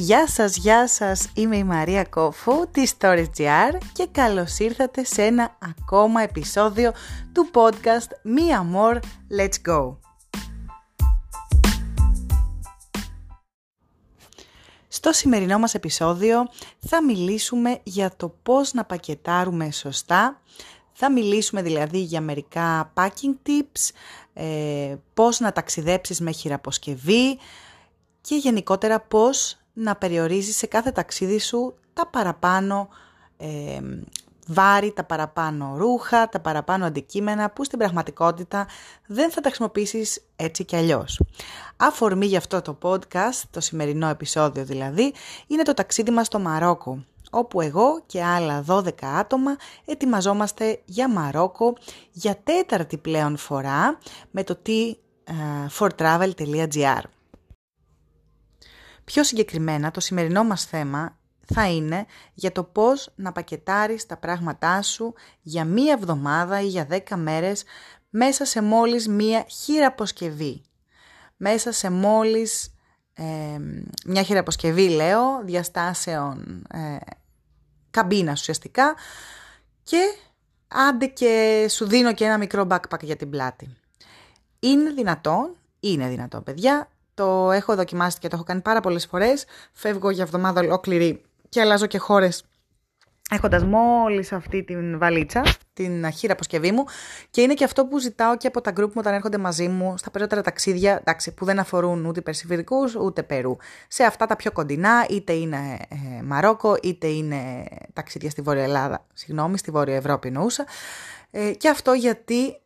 Γεια σας, γεια σας, είμαι η Μαρία Κόφου της Stories.gr και καλώς ήρθατε σε ένα ακόμα επεισόδιο του podcast Me More, Let's Go. Στο σημερινό μας επεισόδιο θα μιλήσουμε για το πώς να πακετάρουμε σωστά, θα μιλήσουμε δηλαδή για μερικά packing tips, ε, πώς να ταξιδέψεις με χειραποσκευή και γενικότερα πώς να περιορίζεις σε κάθε ταξίδι σου τα παραπάνω ε, βάρη, τα παραπάνω ρούχα, τα παραπάνω αντικείμενα που στην πραγματικότητα δεν θα τα χρησιμοποιήσεις έτσι κι αλλιώς. Αφορμή για αυτό το podcast, το σημερινό επεισόδιο δηλαδή, είναι το ταξίδι μας στο Μαρόκο, όπου εγώ και άλλα 12 άτομα ετοιμαζόμαστε για Μαρόκο για τέταρτη πλέον φορά με το t4travel.gr. Πιο συγκεκριμένα, το σημερινό μας θέμα θα είναι για το πώς να πακετάρεις τα πράγματά σου για μία εβδομάδα ή για δέκα μέρες μέσα σε μόλις μία χειραποσκευή. Μέσα σε μόλις ε, μια χειραποσκευή, λέω, διαστάσεων ε, καμπίνας ουσιαστικά και άντε και σου δίνω και ένα μικρό backpack για την πλάτη. Είναι δυνατόν, είναι δυνατόν παιδιά, το έχω δοκιμάσει και το έχω κάνει πάρα πολλές φορές. Φεύγω για εβδομάδα ολόκληρη και αλλάζω και χώρες έχοντας μόλις αυτή την βαλίτσα, την χείρα αποσκευή μου και είναι και αυτό που ζητάω και από τα γκρουπ μου όταν έρχονται μαζί μου στα περισσότερα ταξίδια εντάξει, που δεν αφορούν ούτε Περσιφυρικούς ούτε Περού. Σε αυτά τα πιο κοντινά είτε είναι ε, Μαρόκο είτε είναι ταξίδια στη Βόρεια Ελλάδα, συγγνώμη, στη Βόρεια Ευρώπη εννοούσα ε, και αυτό γιατί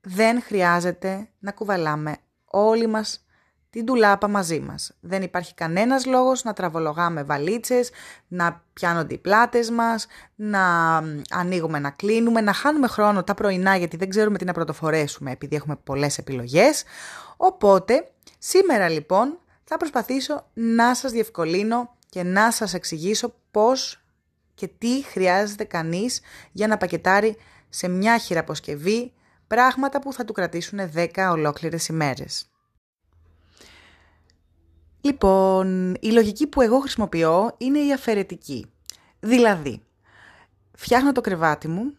δεν χρειάζεται να κουβαλάμε όλοι μας την τουλάπα μαζί μας. Δεν υπάρχει κανένας λόγος να τραβολογάμε βαλίτσες, να πιάνονται οι πλάτες μας, να ανοίγουμε, να κλείνουμε, να χάνουμε χρόνο τα πρωινά γιατί δεν ξέρουμε τι να πρωτοφορέσουμε επειδή έχουμε πολλές επιλογές. Οπότε, σήμερα λοιπόν θα προσπαθήσω να σας διευκολύνω και να σας εξηγήσω πώς και τι χρειάζεται κανείς για να πακετάρει σε μια χειραποσκευή πράγματα που θα του κρατήσουν 10 ολόκληρες ημέρες. Λοιπόν, η λογική που εγώ χρησιμοποιώ είναι η αφαιρετική. Δηλαδή, φτιάχνω το κρεβάτι μου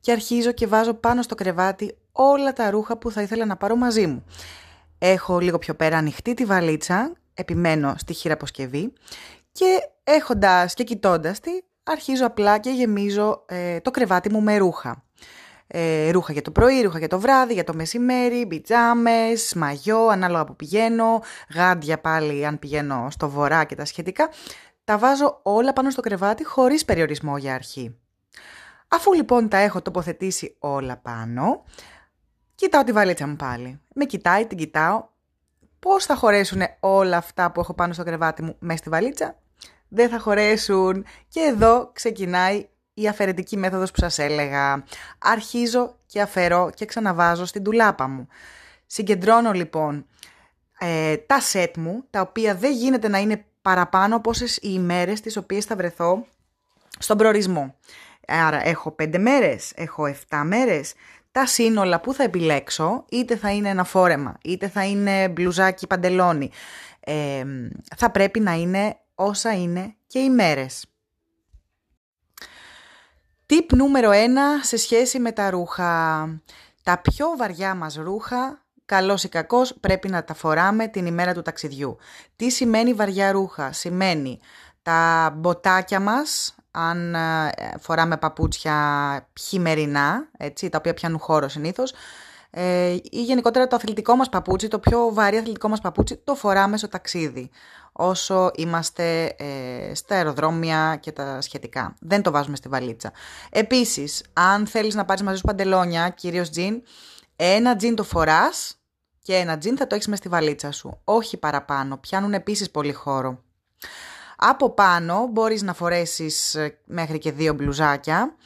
και αρχίζω και βάζω πάνω στο κρεβάτι όλα τα ρούχα που θα ήθελα να πάρω μαζί μου. Έχω λίγο πιο πέρα ανοιχτή τη βαλίτσα, επιμένω στη χειραποσκευή και έχοντας και κοιτώντας τη, αρχίζω απλά και γεμίζω ε, το κρεβάτι μου με ρούχα ε, ρούχα για το πρωί, ρούχα για το βράδυ, για το μεσημέρι, πιτζάμες, μαγιό, ανάλογα που πηγαίνω, γάντια πάλι αν πηγαίνω στο βορρά και τα σχετικά. Τα βάζω όλα πάνω στο κρεβάτι χωρίς περιορισμό για αρχή. Αφού λοιπόν τα έχω τοποθετήσει όλα πάνω, κοιτάω τη βαλίτσα μου πάλι. Με κοιτάει, την κοιτάω. Πώς θα χωρέσουν όλα αυτά που έχω πάνω στο κρεβάτι μου μέσα στη βαλίτσα; Δεν θα χωρέσουν. Και εδώ ξεκινάει η αφαιρετική μέθοδος που σας έλεγα. Αρχίζω και αφαιρώ και ξαναβάζω στην τουλάπα μου. Συγκεντρώνω λοιπόν ε, τα σετ μου, τα οποία δεν γίνεται να είναι παραπάνω από όσες οι ημέρες τις οποίες θα βρεθώ στον προορισμό. Άρα έχω πέντε μέρες, έχω 7 μέρες. Τα σύνολα που θα επιλέξω, είτε θα είναι ένα φόρεμα, είτε θα είναι μπλουζάκι παντελόνι, ε, θα πρέπει να είναι όσα είναι και οι μέρες. Τιπ νούμερο 1 σε σχέση με τα ρούχα. Τα πιο βαριά μας ρούχα, καλός ή κακός, πρέπει να τα φοράμε την ημέρα του ταξιδιού. Τι σημαίνει βαριά ρούχα; Σημαίνει τα μποτάκια μας, αν ε, φοράμε παπούτσια χειμερινά, έτσι, τα οποία πιάνουν χώρο συνήθως, ε, ή γενικότερα το αθλητικό μας παπούτσι, το πιο βαρύ αθλητικό μας παπούτσι, το φοράμε στο ταξίδι όσο είμαστε ε, στα αεροδρόμια και τα σχετικά. Δεν το βάζουμε στη βαλίτσα. Επίσης, αν θέλεις να πάρεις μαζί σου παντελόνια, κυρίως τζιν, ένα τζιν το φοράς και ένα τζιν θα το έχεις μέσα στη βαλίτσα σου. Όχι παραπάνω, πιάνουν επίσης πολύ χώρο. Από πάνω μπορείς να φορέσεις ε, μέχρι και δύο μπλουζάκια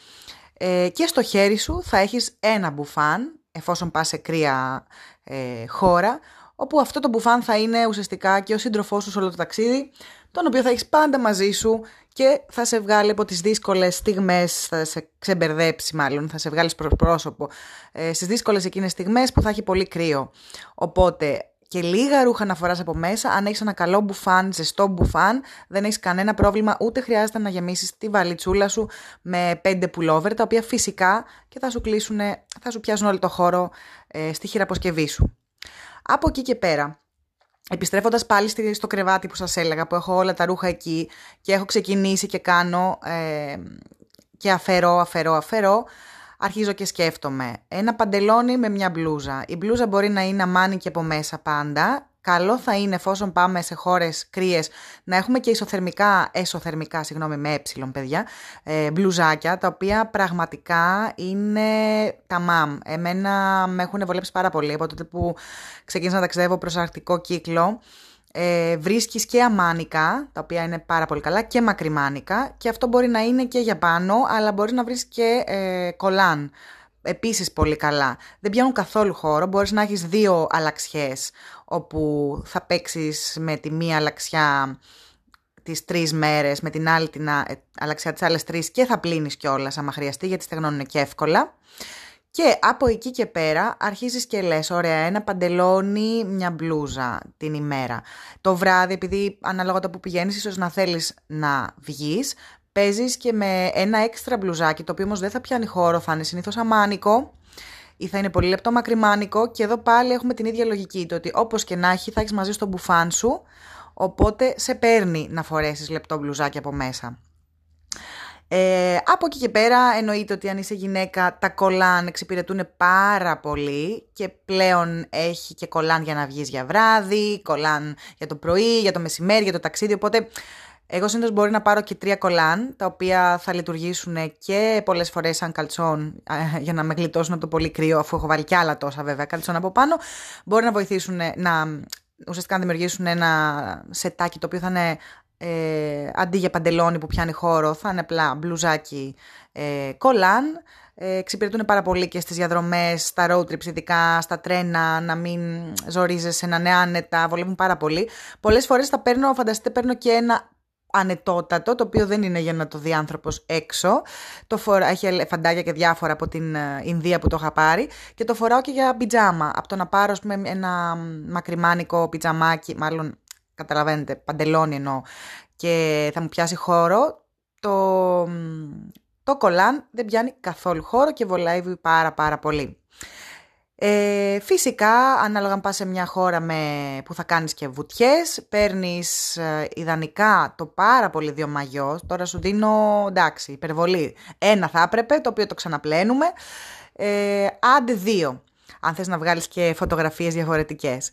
ε, και στο χέρι σου θα έχεις ένα μπουφάν, εφόσον πας σε κρύα ε, χώρα, όπου αυτό το μπουφάν θα είναι ουσιαστικά και ο σύντροφός σου σε όλο το ταξίδι, τον οποίο θα έχεις πάντα μαζί σου και θα σε βγάλει από τις δύσκολες στιγμές, θα σε ξεμπερδέψει μάλλον, θα σε βγάλει προς πρόσωπο ε, στις δύσκολες εκείνες στιγμές που θα έχει πολύ κρύο. Οπότε και λίγα ρούχα να φοράς από μέσα, αν έχεις ένα καλό μπουφάν, ζεστό μπουφάν, δεν έχεις κανένα πρόβλημα, ούτε χρειάζεται να γεμίσεις τη βαλιτσούλα σου με πέντε πουλόβερ, τα οποία φυσικά και θα σου κλείσουν, θα σου πιάσουν όλο το χώρο ε, στη χειραποσκευή σου. Από εκεί και πέρα, επιστρέφοντας πάλι στο κρεβάτι που σας έλεγα, που έχω όλα τα ρούχα εκεί και έχω ξεκινήσει και κάνω ε, και αφαιρώ, αφαιρώ, αφαιρώ, αρχίζω και σκέφτομαι. Ένα παντελόνι με μια μπλούζα. Η μπλούζα μπορεί να είναι αμάνι και από μέσα πάντα. Καλό θα είναι εφόσον πάμε σε χώρες κρύες να έχουμε και ισοθερμικά, εσωθερμικά, συγγνώμη με ε παιδιά, ε, μπλουζάκια τα οποία πραγματικά είναι τα μαμ. Εμένα με έχουν βολέψει πάρα πολύ από τότε που ξεκίνησα να ταξιδεύω προς αρκτικό κύκλο ε, βρίσκεις και αμάνικα, τα οποία είναι πάρα πολύ καλά, και μακριμάνικα και αυτό μπορεί να είναι και για πάνω, αλλά μπορείς να βρεις και ε, κολάν. Επίσης πολύ καλά. Δεν πιάνουν καθόλου χώρο, μπορείς να έχεις δύο αλλαξιές, όπου θα παίξεις με τη μία αλλαξιά τις τρεις μέρες, με την άλλη την αλλαξιά τις άλλες τρεις και θα πλύνεις κιόλας άμα χρειαστεί, γιατί στεγνώνουν και εύκολα. Και από εκεί και πέρα αρχίζεις και λες, ωραία, ένα παντελόνι, μια μπλούζα την ημέρα. Το βράδυ, επειδή ανάλογα το που πηγαίνεις, ίσως να θέλεις να βγεις, παίζεις και με ένα έξτρα μπλουζάκι, το οποίο όμως δεν θα πιάνει χώρο, θα είναι συνήθως αμάνικο, ή θα είναι πολύ λεπτό μακριμάνικο και εδώ πάλι έχουμε την ίδια λογική, το ότι όπως και να έχει θα έχεις μαζί στο μπουφάν σου, οπότε σε παίρνει να φορέσεις λεπτό μπλουζάκι από μέσα. Ε, από εκεί και πέρα εννοείται ότι αν είσαι γυναίκα τα κολάν εξυπηρετούν πάρα πολύ και πλέον έχει και κολάν για να βγεις για βράδυ, κολάν για το πρωί, για το μεσημέρι, για το ταξίδι, οπότε εγώ συνήθως μπορεί να πάρω και τρία κολάν, τα οποία θα λειτουργήσουν και πολλές φορές σαν καλτσόν για να με γλιτώσουν από το πολύ κρύο, αφού έχω βάλει κι άλλα τόσα βέβαια καλτσόν από πάνω. Μπορεί να βοηθήσουν να ουσιαστικά να δημιουργήσουν ένα σετάκι το οποίο θα είναι ε, αντί για παντελόνι που πιάνει χώρο θα είναι απλά μπλουζάκι ε, κολάν ε, εξυπηρετούν πάρα πολύ και στις διαδρομές, στα road trips ειδικά, στα τρένα, να μην ζορίζεσαι, να είναι άνετα, βολεύουν πάρα πολύ. Πολλές φορές θα παίρνω, φανταστείτε, παίρνω και ένα ανετότατο, το οποίο δεν είναι για να το δει άνθρωπος έξω. Το φορά, έχει ελεφαντάκια και διάφορα από την ε, Ινδία που το είχα πάρει και το φοράω και για πιτζάμα. Από το να πάρω πούμε, ένα μακριμάνικο πιτζαμάκι, μάλλον καταλαβαίνετε, παντελόνι εννοώ, και θα μου πιάσει χώρο, το, το κολάν δεν πιάνει καθόλου χώρο και βολεύει πάρα πάρα πολύ. Ε, φυσικά, ανάλογα αν πας σε μια χώρα με, που θα κάνεις και βουτιές, παίρνεις ε, ιδανικά το πάρα πολύ δύο μαγιός. Τώρα σου δίνω, εντάξει, υπερβολή. Ένα θα έπρεπε, το οποίο το ξαναπλένουμε. Ε, άντε δύο, αν θες να βγάλεις και φωτογραφίες διαφορετικές.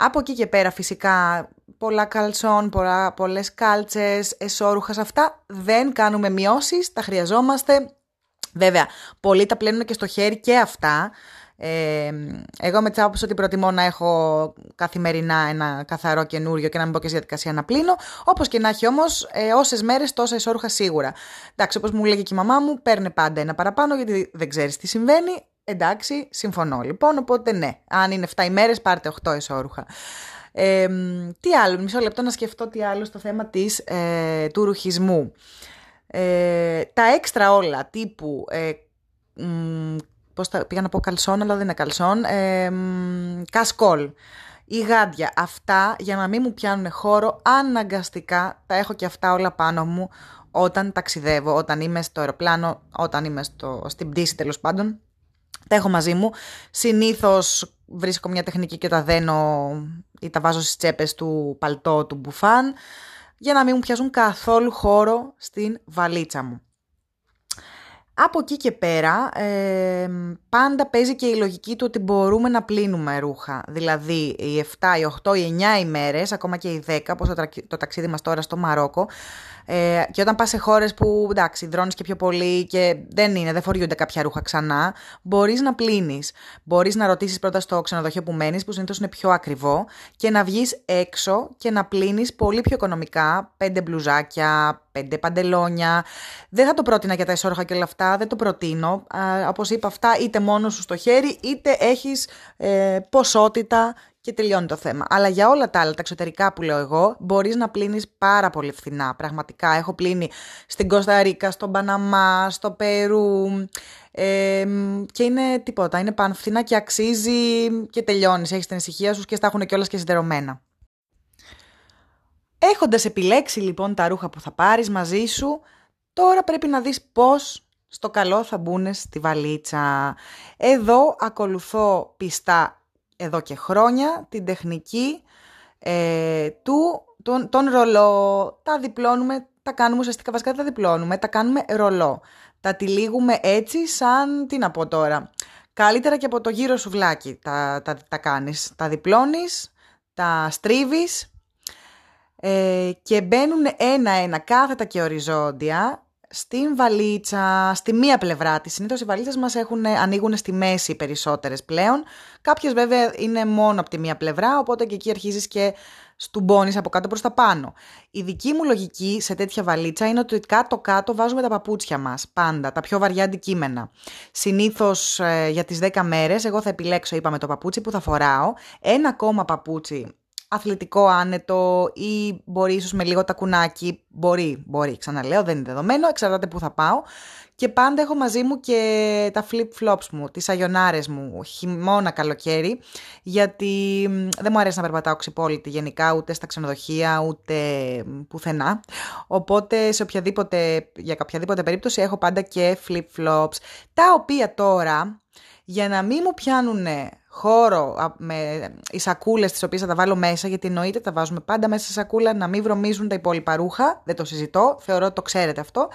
Από εκεί και πέρα φυσικά πολλά καλσόν, πολλά, πολλές κάλτσες, εσώρουχα σε αυτά δεν κάνουμε μειώσεις, τα χρειαζόμαστε. Βέβαια, πολλοί τα πλένουν και στο χέρι και αυτά. Ε, εγώ με τσάπωσα ότι προτιμώ να έχω καθημερινά ένα καθαρό καινούριο και να μην πω και στη διαδικασία να πλύνω. Όπως και να έχει όμως, ε, όσες μέρες τόσα ισόρουχα σίγουρα. Εντάξει, όπως μου λέγει και η μαμά μου, παίρνει πάντα ένα παραπάνω γιατί δεν ξέρεις τι συμβαίνει. Εντάξει, συμφωνώ λοιπόν. Οπότε ναι, αν είναι 7 ημέρε, πάρτε 8 ισόρουχα. Ε, τι άλλο, μισό λεπτό να σκεφτώ τι άλλο στο θέμα της, ε, του ρουχισμού. Ε, τα έξτρα όλα, τύπου, ε, πώς τα, πήγα να πω καλσόν, αλλά δεν είναι καλσόν, ε, κασκόλ ή γάντια. Αυτά, για να μην μου πιάνουν χώρο, αναγκαστικά τα έχω και αυτά όλα πάνω μου όταν ταξιδεύω, όταν είμαι στο αεροπλάνο, όταν είμαι στο, στην πτήση τέλος πάντων. Τα έχω μαζί μου. Συνήθως βρίσκω μια τεχνική και τα δένω ή τα βάζω στις τσέπες του παλτό του μπουφάν για να μην μου πιάσουν καθόλου χώρο στην βαλίτσα μου. Από εκεί και πέρα, ε, πάντα παίζει και η λογική του ότι μπορούμε να πλύνουμε ρούχα. Δηλαδή, οι 7, οι 8, οι 9 ημέρες, ακόμα και οι 10, όπως το ταξίδι μας τώρα στο Μαρόκο, ε, και όταν πας σε χώρες που εντάξει, δρώνεις και πιο πολύ και δεν είναι, δεν φοριούνται κάποια ρούχα ξανά, μπορείς να πλύνεις. Μπορείς να ρωτήσεις πρώτα στο ξενοδοχείο που μένεις, που συνήθως είναι πιο ακριβό, και να βγεις έξω και να πλύνεις πολύ πιο οικονομικά, πέντε μπλουζάκια, πέντε παντελόνια. Δεν θα το πρότεινα για τα ισόρροχα και όλα αυτά, δεν το προτείνω. Όπως είπα αυτά, είτε μόνος σου στο χέρι, είτε έχεις ε, ποσότητα και τελειώνει το θέμα. Αλλά για όλα τα άλλα, τα εξωτερικά που λέω εγώ, μπορείς να πλύνεις πάρα πολύ φθηνά. Πραγματικά. Έχω πλύνει στην Κωνσταντίνα, στον Παναμά, στο Περού. Ε, και είναι τίποτα. Είναι πανφθηνά και αξίζει και τελειώνεις. Έχεις την ησυχία σου και στα έχουν κιόλας και συντερωμένα. Έχοντας επιλέξει λοιπόν τα ρούχα που θα πάρεις μαζί σου, τώρα πρέπει να δεις πώς στο καλό θα μπουν στη βαλίτσα. Εδώ ακολουθώ πιστά εδώ και χρόνια την τεχνική ε, του, τον, τον ρολό. Τα διπλώνουμε, τα κάνουμε ουσιαστικά βασικά τα διπλώνουμε, τα κάνουμε ρολό. Τα τυλίγουμε έτσι σαν, τι να πω τώρα, καλύτερα και από το γύρο σουβλάκι τα, τα, τα κάνεις. Τα διπλώνεις, τα στρίβεις ε, και μπαίνουν ένα-ένα κάθετα και οριζόντια στην βαλίτσα, στη μία πλευρά της. Συνήθως οι βαλίτσες μας έχουν, ανοίγουν στη μέση περισσότερες πλέον. Κάποιες βέβαια είναι μόνο από τη μία πλευρά, οπότε και εκεί αρχίζεις και στουμπώνεις από κάτω προς τα πάνω. Η δική μου λογική σε τέτοια βαλίτσα είναι ότι κάτω-κάτω βάζουμε τα παπούτσια μας, πάντα, τα πιο βαριά αντικείμενα. Συνήθως ε, για τις 10 μέρες εγώ θα επιλέξω, είπαμε, το παπούτσι που θα φοράω, ένα ακόμα παπούτσι αθλητικό άνετο ή μπορεί ίσως με λίγο τακουνάκι, μπορεί, μπορεί, ξαναλέω, δεν είναι δεδομένο, εξαρτάται που θα πάω. Και πάντα έχω μαζί μου και τα flip-flops μου, τις αγιονάρες μου, χειμώνα, καλοκαίρι, γιατί δεν μου αρέσει να περπατάω ξυπόλυτη γενικά, ούτε στα ξενοδοχεία, ούτε πουθενά. Οπότε σε οποιαδήποτε, για οποιαδήποτε περίπτωση έχω πάντα και flip-flops, τα οποία τώρα, για να μην μου πιάνουν χώρο με οι σακούλες τις οποίες θα τα βάλω μέσα, γιατί εννοείται τα βάζουμε πάντα μέσα σε σακούλα να μην βρωμίζουν τα υπόλοιπα ρούχα, δεν το συζητώ, θεωρώ ότι το ξέρετε αυτό.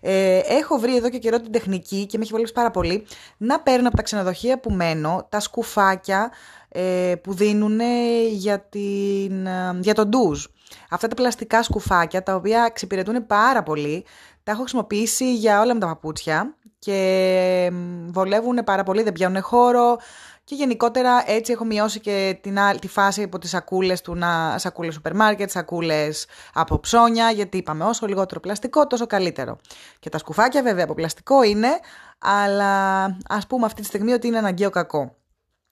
Ε, έχω βρει εδώ και καιρό την τεχνική και με έχει βολέψει πάρα πολύ να παίρνω από τα ξενοδοχεία που μένω τα σκουφάκια ε, που δίνουν για, την, ε, για τον ντουζ. Αυτά τα πλαστικά σκουφάκια τα οποία εξυπηρετούν πάρα πολύ, τα έχω χρησιμοποιήσει για όλα μου τα παπούτσια και βολεύουν πάρα πολύ, δεν πιάνουν χώρο, και γενικότερα έτσι έχω μειώσει και την, τη φάση από τις σακούλες του να σακούλες σούπερ μάρκετ, σακούλες από ψώνια, γιατί είπαμε όσο λιγότερο πλαστικό τόσο καλύτερο. Και τα σκουφάκια βέβαια από πλαστικό είναι, αλλά ας πούμε αυτή τη στιγμή ότι είναι αναγκαίο κακό.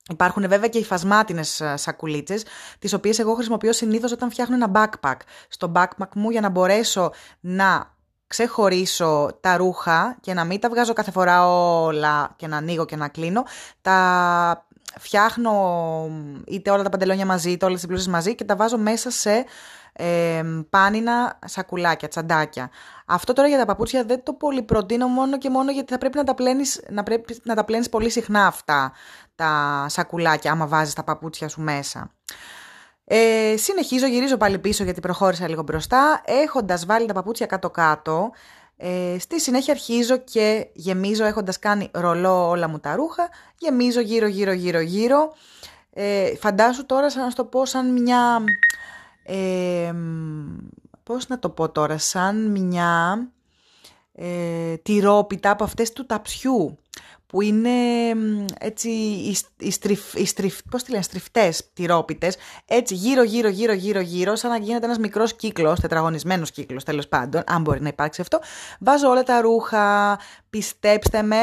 Υπάρχουν βέβαια και οι φασμάτινες ε, σακουλίτσες, τις οποίες εγώ χρησιμοποιώ συνήθως όταν φτιάχνω ένα backpack. Στο backpack μου για να μπορέσω να ξεχωρίσω τα ρούχα και να μην τα βγάζω κάθε φορά όλα και να ανοίγω και να κλείνω, τα φτιάχνω είτε όλα τα παντελόνια μαζί είτε όλες τις μπλούζες μαζί και τα βάζω μέσα σε ε, πάνινα σακουλάκια, τσαντάκια. Αυτό τώρα για τα παπούτσια δεν το πολύ προτείνω μόνο και μόνο γιατί θα πρέπει να τα πλένεις, να πρέπει να τα πλένεις πολύ συχνά αυτά τα σακουλάκια άμα βάζεις τα παπούτσια σου μέσα. Ε, συνεχίζω, γυρίζω πάλι πίσω γιατί προχώρησα λίγο μπροστά, έχοντας βάλει τα παπούτσια κάτω-κάτω. Ε, στη συνέχεια αρχίζω και γεμίζω έχοντας κάνει ρολό όλα μου τα ρούχα, γεμίζω γύρω γύρω γύρω γύρω. Ε, φαντάσου τώρα σαν να το πω σαν μια... Ε, πώς να το πω τώρα, σαν μια ε, τυρόπιτα από αυτές του ταψιού που είναι έτσι οι, οι, στριφ, οι στριφ, πώς τη λένε, στριφτές τυρόπιτες, έτσι γύρω γύρω γύρω γύρω γύρω, σαν να γίνεται ένας μικρός κύκλος, τετραγωνισμένος κύκλος τέλος πάντων, αν μπορεί να υπάρξει αυτό. Βάζω όλα τα ρούχα, πιστέψτε με,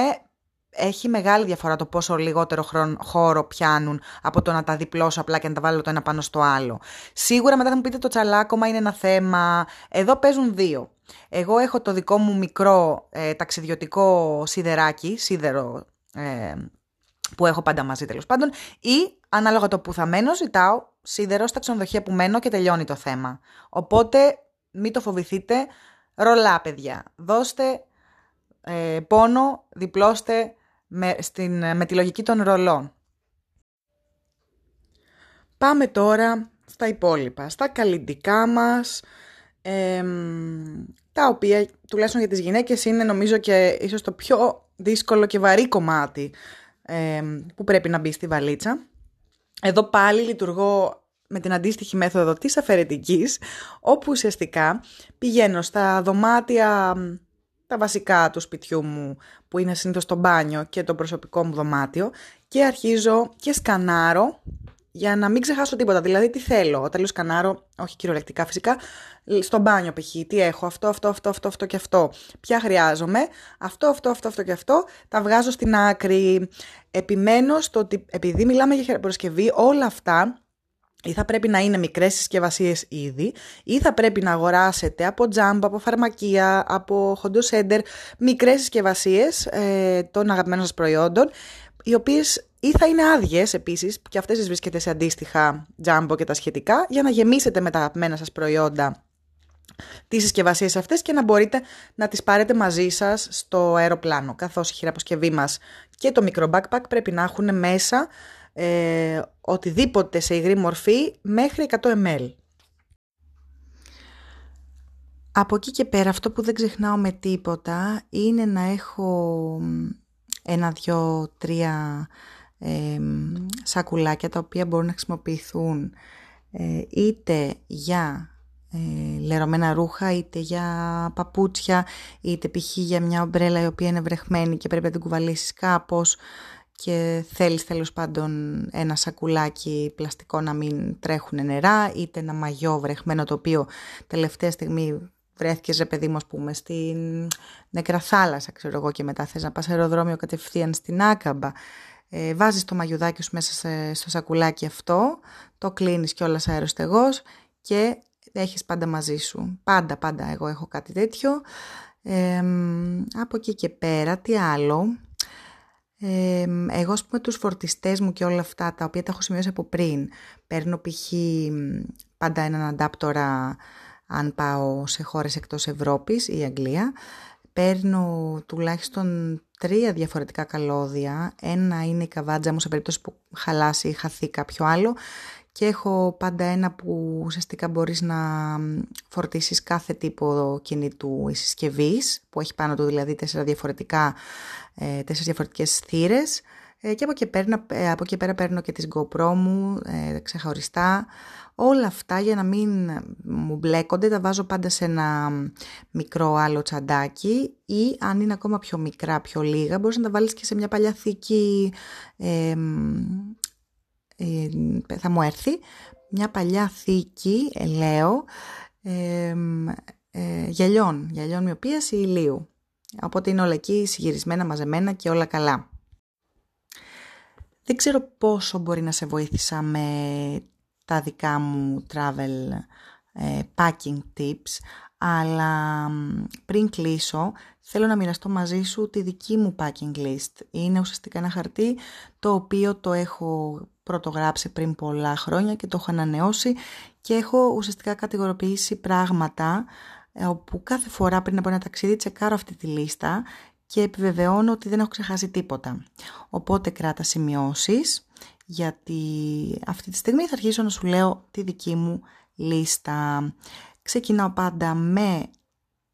έχει μεγάλη διαφορά το πόσο λιγότερο χρόνο, χώρο πιάνουν από το να τα διπλώσω απλά και να τα βάλω το ένα πάνω στο άλλο. Σίγουρα μετά θα μου πείτε το τσαλάκωμα είναι ένα θέμα. Εδώ παίζουν δύο. Εγώ έχω το δικό μου μικρό ε, ταξιδιωτικό σιδεράκι, σίδερο ε, που έχω πάντα μαζί τέλος πάντων ή ανάλογα το που θα μένω ζητάω σίδερο στα ξενοδοχεία που μένω και τελειώνει το θέμα. Οπότε μην το φοβηθείτε, ρολά παιδιά. Δώστε ε, πόνο, διπλώστε με, στην, με τη λογική των ρολών. Πάμε τώρα στα υπόλοιπα, στα καλλιντικά μας, τα οποία τουλάχιστον για τις γυναίκες είναι νομίζω και ίσως το πιο δύσκολο και βαρύ κομμάτι που πρέπει να μπει στη βαλίτσα. Εδώ πάλι λειτουργώ με την αντίστοιχη μέθοδο της αφαιρετικής, όπου ουσιαστικά πηγαίνω στα δωμάτια τα βασικά του σπιτιού μου που είναι συνήθως το μπάνιο και το προσωπικό μου δωμάτιο και αρχίζω και σκανάρω για να μην ξεχάσω τίποτα. Δηλαδή τι θέλω, όταν λέω σκανάρω, όχι κυριολεκτικά φυσικά, στο μπάνιο π.χ. τι έχω, αυτό, αυτό, αυτό, αυτό, αυτό και αυτό. Ποια χρειάζομαι, αυτό, αυτό, αυτό, αυτό και αυτό, τα βγάζω στην άκρη. Επιμένω στο ότι επειδή μιλάμε για προσκευή, όλα αυτά ή θα πρέπει να είναι μικρές συσκευασίες ήδη, ή θα πρέπει να αγοράσετε από τζάμπα, από φαρμακεία, από χοντοσέντερ, μικρές συσκευασίες ε, των αγαπημένων σας προϊόντων, οι οποίες ή θα είναι άδειες επίσης, και αυτές τις βρίσκεται σε αντίστοιχα τζάμπο και τα σχετικά, για να γεμίσετε με τα αγαπημένα σας προϊόντα τις συσκευασίες αυτές και να μπορείτε να τις πάρετε μαζί σας στο αεροπλάνο, καθώς η χειραποσκευή μας και το μικρό backpack πρέπει να έχουν μέσα ε, οτιδήποτε σε υγρή μορφή μέχρι 100 ml. Από εκεί και πέρα αυτό που δεν ξεχνάω με τίποτα είναι να έχω ένα, δυο, τρία ε, σακουλάκια τα οποία μπορούν να χρησιμοποιηθούν ε, είτε για ε, λερωμένα ρούχα, είτε για παπούτσια, είτε π.χ. για μια ομπρέλα η οποία είναι βρεχμένη και πρέπει να την κουβαλήσεις κάπως και θέλεις τέλος πάντων ένα σακουλάκι πλαστικό να μην τρέχουν νερά, είτε ένα μαγιό βρεχμένο το οποίο τελευταία στιγμή βρέθηκες ρε παιδί μου ας πούμε στην νεκρά θάλασσα ξέρω εγώ και μετά θες να πας αεροδρόμιο κατευθείαν στην Άκαμπα. Ε, βάζεις το μαγιουδάκι σου μέσα στο σακουλάκι αυτό, το κλείνεις κιόλας αεροστεγός και έχεις πάντα μαζί σου. Πάντα, πάντα εγώ έχω κάτι τέτοιο. από εκεί και πέρα, τι άλλο; Εγώ, ας πούμε, τους φορτιστές μου και όλα αυτά, τα οποία τα έχω σημειώσει από πριν, παίρνω π.χ. πάντα έναν αντάπτορα αν πάω σε χώρες εκτός Ευρώπης ή Αγγλία. Παίρνω τουλάχιστον τρία διαφορετικά καλώδια. Ένα είναι η καβάτζα μου σε περίπτωση που χαλάσει ή χαθεί κάποιο άλλο και έχω πάντα ένα που ουσιαστικά μπορείς να φορτίσεις κάθε τύπο κινητού ή συσκευής, που έχει πάνω του δηλαδή τέσσερα διαφορετικά, ε, τέσσερις διαφορετικές θύρες ε, και από εκεί, πέρα, ε, από εκεί πέρα παίρνω και τις GoPro μου ε, ξεχωριστά. Όλα αυτά για να μην μου μπλέκονται τα βάζω πάντα σε ένα μικρό άλλο τσαντάκι ή αν είναι ακόμα πιο μικρά, πιο λίγα μπορείς να τα βάλεις και σε μια παλιά θήκη ε, θα μου έρθει μια παλιά θήκη ελαίο ε, ε, γυαλιών, γυαλιών μοιοπίας ή ηλίου. Οπότε είναι όλα εκεί συγυρισμένα, μαζεμένα και όλα καλά. Δεν ξέρω πόσο μπορεί να σε βοήθησα με τα δικά μου travel ε, packing tips, αλλά πριν κλείσω θέλω να μοιραστώ μαζί σου τη δική μου packing list. Είναι ουσιαστικά ένα χαρτί το οποίο το έχω πρωτογράψει πριν πολλά χρόνια και το έχω ανανεώσει και έχω ουσιαστικά κατηγοροποιήσει πράγματα ε, όπου κάθε φορά πριν από ένα ταξίδι τσεκάρω αυτή τη λίστα και επιβεβαιώνω ότι δεν έχω ξεχάσει τίποτα. Οπότε κράτα σημειώσεις γιατί αυτή τη στιγμή θα αρχίσω να σου λέω τη δική μου λίστα. Ξεκινάω πάντα με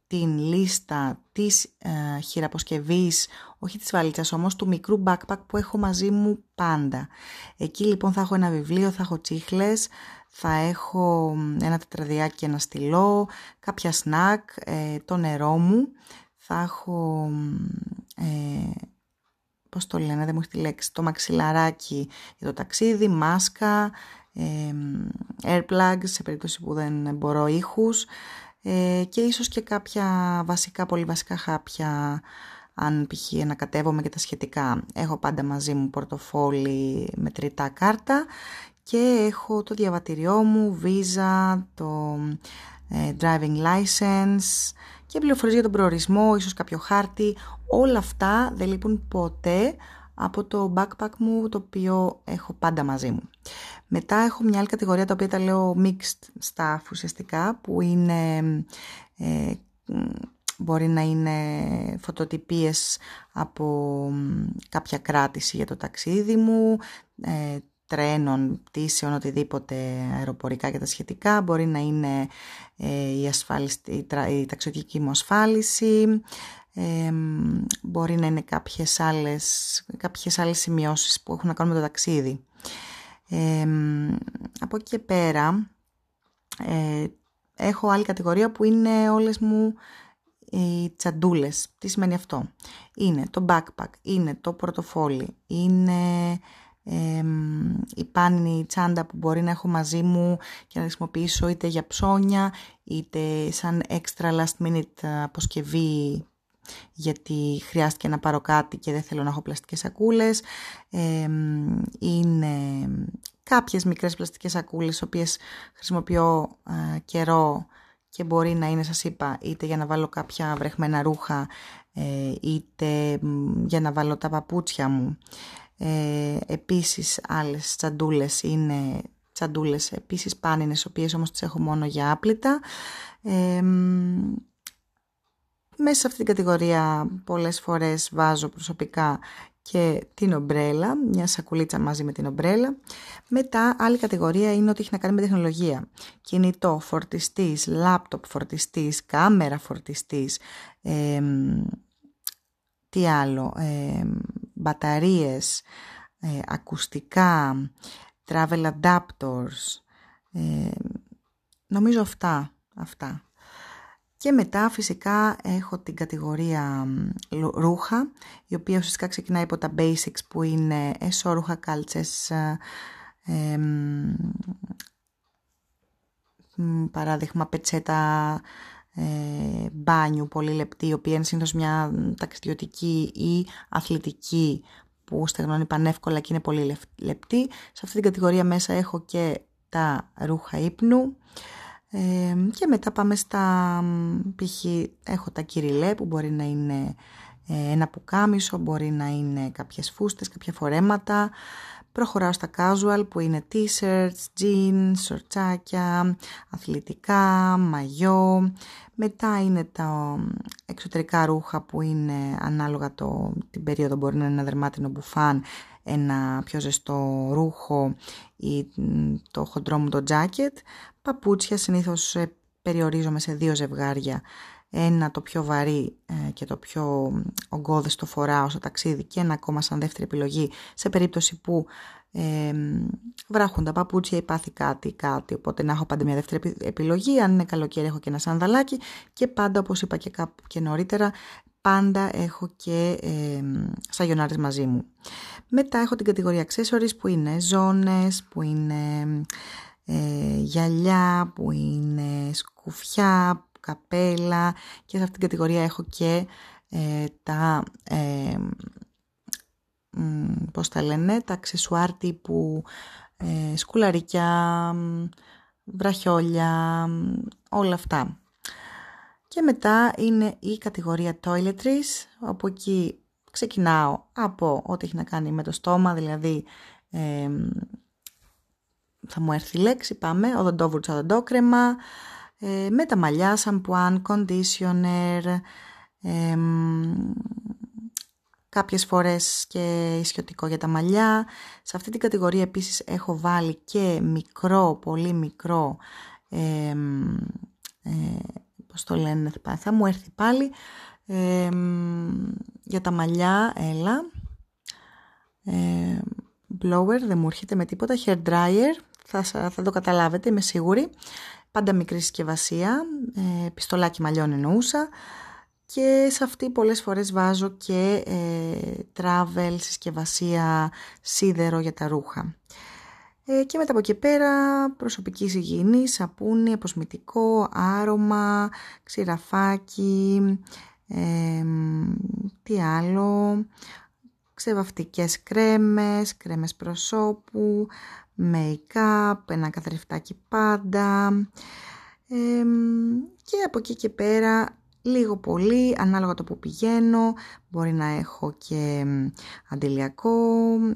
την λίστα της ε, χειραποσκευής, όχι της βαλίτσας όμως, του μικρού backpack που έχω μαζί μου πάντα. Εκεί λοιπόν θα έχω ένα βιβλίο, θα έχω τσίχλες, θα έχω ένα τετραδιάκι και ένα στυλό, κάποια σνακ, ε, το νερό μου, θα έχω, ε, πώς το λένε, δεν μου έχει τη λέξη, το μαξιλαράκι για το ταξίδι, μάσκα, ε, airplugs σε περίπτωση που δεν μπορώ ήχους, ε, και ίσως και κάποια βασικά, πολύ βασικά χάπια αν π.χ. ανακατεύομαι και τα σχετικά. Έχω πάντα μαζί μου πορτοφόλι με τριτά κάρτα και έχω το διαβατηριό μου, visa, το ε, driving license και πληροφορίες για τον προορισμό, ίσως κάποιο χάρτη. Όλα αυτά δεν λείπουν ποτέ από το backpack μου το οποίο έχω πάντα μαζί μου. Μετά έχω μια άλλη κατηγορία τα οποία τα λέω mixed stuff ουσιαστικά που είναι ε, μπορεί να είναι φωτοτυπίες από κάποια κράτηση για το ταξίδι μου, ε, τρένων, πτήσεων, οτιδήποτε αεροπορικά και τα σχετικά. Μπορεί να είναι ε, η, ασφάλιση, η, η ταξιδιωτική μου ασφάλιση, μπορεί να είναι κάποιες άλλες, κάποιες άλλες σημειώσεις που έχουν να κάνουν με το ταξίδι. από εκεί και πέρα ε, έχω άλλη κατηγορία που είναι όλες μου οι τσαντούλες. Τι σημαίνει αυτό; Είναι το backpack, είναι το πορτοφόλι, είναι η πάνινη τσάντα που μπορεί να έχω μαζί μου και να χρησιμοποιήσω είτε για ψώνια είτε σαν extra last minute αποσκευή γιατί χρειάστηκε να πάρω κάτι και δεν θέλω να έχω πλαστικές σακούλες. είναι κάποιες μικρές πλαστικές σακούλες, οποίες χρησιμοποιώ ε, καιρό και μπορεί να είναι, σας είπα, είτε για να βάλω κάποια βρεχμένα ρούχα, ε, είτε για να βάλω τα παπούτσια μου. Ε, επίσης άλλες τσαντούλες είναι τσαντούλες επίσης πάνινες, οποίες όμως τις έχω μόνο για άπλυτα. Ε, μέσα σε αυτή την κατηγορία πολλές φορές βάζω προσωπικά και την ομπρέλα, μια σακουλίτσα μαζί με την ομπρέλα. Μετά άλλη κατηγορία είναι ότι έχει να κάνει με τεχνολογία. Κινητό, φορτιστής, λάπτοπ φορτιστής, κάμερα φορτιστής, τι άλλο, ε, μπαταρίες, ε, ακουστικά, travel adapters, ε, νομίζω αυτά, αυτά. Και μετά φυσικά έχω την κατηγορία ρούχα, η οποία ουσιαστικά ξεκινάει από τα basics που είναι εσώρουχα, κάλτσες, ε, παράδειγμα πετσέτα ε, μπάνιου πολύ λεπτή, η οποία είναι συνήθως μια ταξιδιωτική ή αθλητική που στεγνώνει πανεύκολα και είναι πολύ λεπτή. Σε αυτή την κατηγορία μέσα έχω και τα ρούχα ύπνου. Ε, και μετά πάμε στα π.χ. έχω τα κυριλέ που μπορεί να είναι ε, ένα πουκάμισο, μπορεί να είναι κάποιες φούστες, κάποια φορέματα. Προχωράω στα casual που είναι t-shirts, jeans, σορτσάκια, αθλητικά, μαγιό. Μετά είναι τα εξωτερικά ρούχα που είναι ανάλογα το, την περίοδο μπορεί να είναι ένα δερμάτινο μπουφάν, ένα πιο ζεστό ρούχο ή το χοντρό μου το jacket. Παπούτσια συνήθως ε, περιορίζομαι σε δύο ζευγάρια. Ένα το πιο βαρύ ε, και το πιο ογκώδες το φοράω στο ταξίδι και ένα ακόμα σαν δεύτερη επιλογή σε περίπτωση που ε, βράχουν τα παπούτσια ή πάθει κάτι, κάτι, οπότε να έχω πάντα μια δεύτερη επιλογή, αν είναι καλοκαίρι έχω και ένα σανδαλάκι. Και πάντα όπως είπα και κάπου και νωρίτερα πάντα έχω και ε, σαγιονάρες μαζί μου. Μετά έχω την κατηγορία accessories που είναι ζώνες, που είναι ε, γυαλιά, που είναι σκουφιά, καπέλα και σε αυτήν την κατηγορία έχω και ε, τα, ε, πώς τα λένε, τα αξεσουάρ τύπου ε, σκουλαρικιά, βραχιόλια, όλα αυτά. Και μετά είναι η κατηγορία toiletries, όπου εκεί ξεκινάω από ό,τι έχει να κάνει με το στόμα, δηλαδή ε, θα μου έρθει η λέξη, πάμε, οδοντόβουρτσα, οδοντόκρεμα, ε, με τα μαλλιά, σαμπουάν, conditioner, ε, κάποιες φορές και ισιωτικό για τα μαλλιά. Σε αυτή την κατηγορία επίσης έχω βάλει και μικρό, πολύ μικρό, ε, πώς το λένε, θα μου έρθει πάλι, για τα μαλλιά, έλα, blower, δεν μου έρχεται με τίποτα, hair dryer, θα, θα το καταλάβετε, είμαι σίγουρη πάντα μικρή συσκευασία, ε, πιστολάκι μαλλιών εννοούσα και σε αυτή πολλές φορές βάζω και ε, travel, συσκευασία, σίδερο για τα ρούχα. Ε, και μετά από εκεί πέρα προσωπική υγιεινή, σαπούνι, αποσμητικό, άρωμα, ξηραφάκι, ε, τι άλλο, ξεβαυτικές κρέμες, κρέμες προσώπου, make-up, ένα καθρεφτάκι πάντα. Και από εκεί και πέρα λίγο πολύ ανάλογα το που πηγαίνω μπορεί να έχω και αντιλιακό,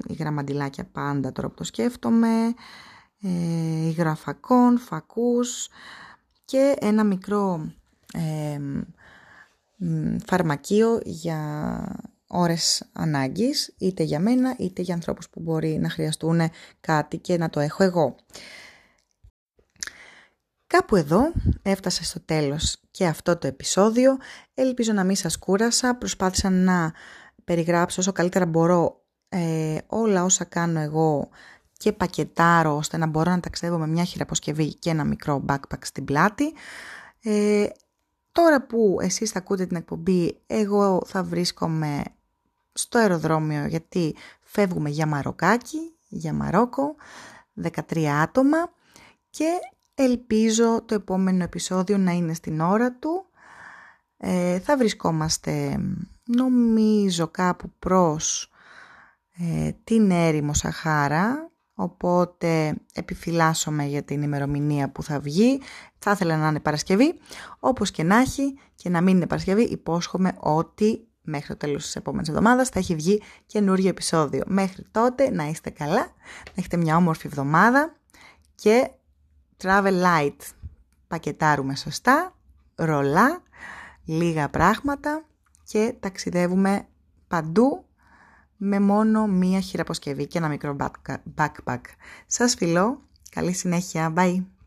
υγραμμαντιλάκια πάντα τώρα που το σκέφτομαι ε, υγραφακών, φακούς και ένα μικρό ε, φαρμακείο για ώρες ανάγκης, είτε για μένα είτε για ανθρώπους που μπορεί να χρειαστούν κάτι και να το έχω εγώ. Κάπου εδώ έφτασα στο τέλος και αυτό το επεισόδιο. Ελπίζω να μην σας κούρασα. Προσπάθησα να περιγράψω όσο καλύτερα μπορώ ε, όλα όσα κάνω εγώ και πακετάρω ώστε να μπορώ να ταξιδεύω με μια χειραποσκευή και ένα μικρό backpack στην πλάτη. Ε, τώρα που εσείς θα ακούτε την εκπομπή, εγώ θα βρίσκομαι στο αεροδρόμιο γιατί φεύγουμε για Μαροκάκι, για Μαρόκο, 13 άτομα και ελπίζω το επόμενο επεισόδιο να είναι στην ώρα του. Ε, θα βρισκόμαστε νομίζω κάπου προς ε, την έρημο Σαχάρα, οπότε επιφυλάσσομαι για την ημερομηνία που θα βγει. Θα ήθελα να είναι Παρασκευή, όπως και να έχει και να μην είναι Παρασκευή, υπόσχομαι ότι μέχρι το τέλος της επόμενης εβδομάδας θα έχει βγει καινούριο επεισόδιο. Μέχρι τότε να είστε καλά, να έχετε μια όμορφη εβδομάδα και travel light. Πακετάρουμε σωστά, ρολά, λίγα πράγματα και ταξιδεύουμε παντού με μόνο μία χειραποσκευή και ένα μικρό backpack. Σας φιλώ, καλή συνέχεια, bye!